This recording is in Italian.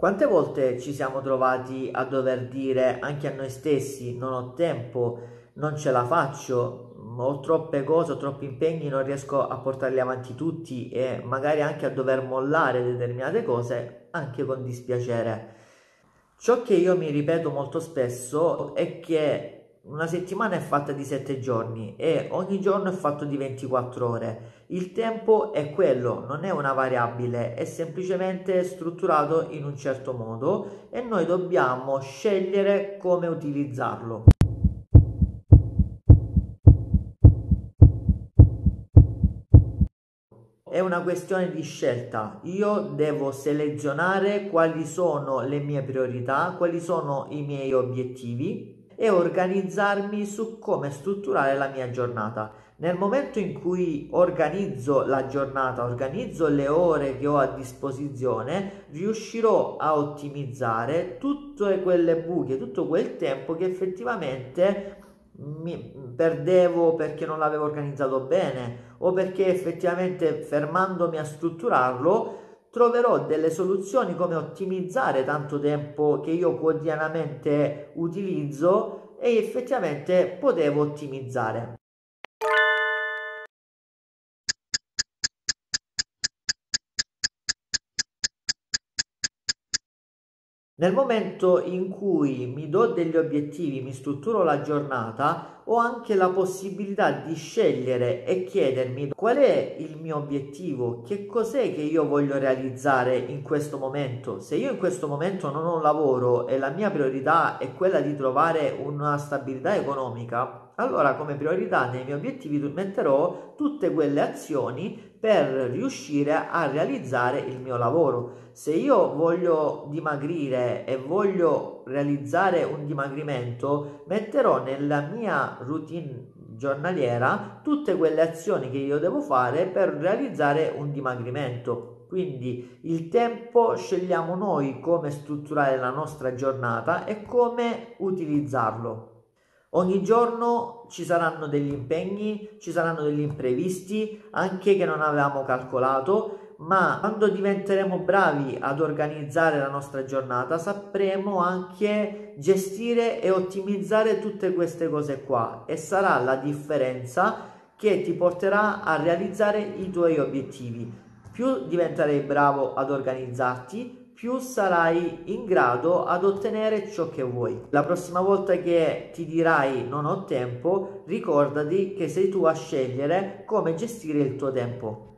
Quante volte ci siamo trovati a dover dire anche a noi stessi non ho tempo, non ce la faccio, ho troppe cose, ho troppi impegni, non riesco a portarli avanti tutti e magari anche a dover mollare determinate cose anche con dispiacere. Ciò che io mi ripeto molto spesso è che una settimana è fatta di 7 giorni e ogni giorno è fatto di 24 ore. Il tempo è quello, non è una variabile, è semplicemente strutturato in un certo modo e noi dobbiamo scegliere come utilizzarlo. È una questione di scelta. Io devo selezionare quali sono le mie priorità, quali sono i miei obiettivi e organizzarmi su come strutturare la mia giornata. Nel momento in cui organizzo la giornata, organizzo le ore che ho a disposizione, riuscirò a ottimizzare tutte quelle buche, tutto quel tempo che effettivamente mi perdevo perché non l'avevo organizzato bene o perché effettivamente fermandomi a strutturarlo troverò delle soluzioni come ottimizzare tanto tempo che io quotidianamente utilizzo e effettivamente potevo ottimizzare. Nel momento in cui mi do degli obiettivi, mi strutturo la giornata, ho anche la possibilità di scegliere e chiedermi qual è il mio obiettivo, che cos'è che io voglio realizzare in questo momento. Se io in questo momento non ho un lavoro e la mia priorità è quella di trovare una stabilità economica, allora come priorità nei miei obiettivi metterò tutte quelle azioni per riuscire a realizzare il mio lavoro. Se io voglio dimagrire e voglio realizzare un dimagrimento, metterò nella mia routine giornaliera tutte quelle azioni che io devo fare per realizzare un dimagrimento. Quindi il tempo scegliamo noi come strutturare la nostra giornata e come utilizzarlo. Ogni giorno ci saranno degli impegni, ci saranno degli imprevisti, anche che non avevamo calcolato, ma quando diventeremo bravi ad organizzare la nostra giornata sapremo anche gestire e ottimizzare tutte queste cose qua e sarà la differenza che ti porterà a realizzare i tuoi obiettivi. Più diventerai bravo ad organizzarti, più sarai in grado ad ottenere ciò che vuoi. La prossima volta che ti dirai non ho tempo, ricordati che sei tu a scegliere come gestire il tuo tempo.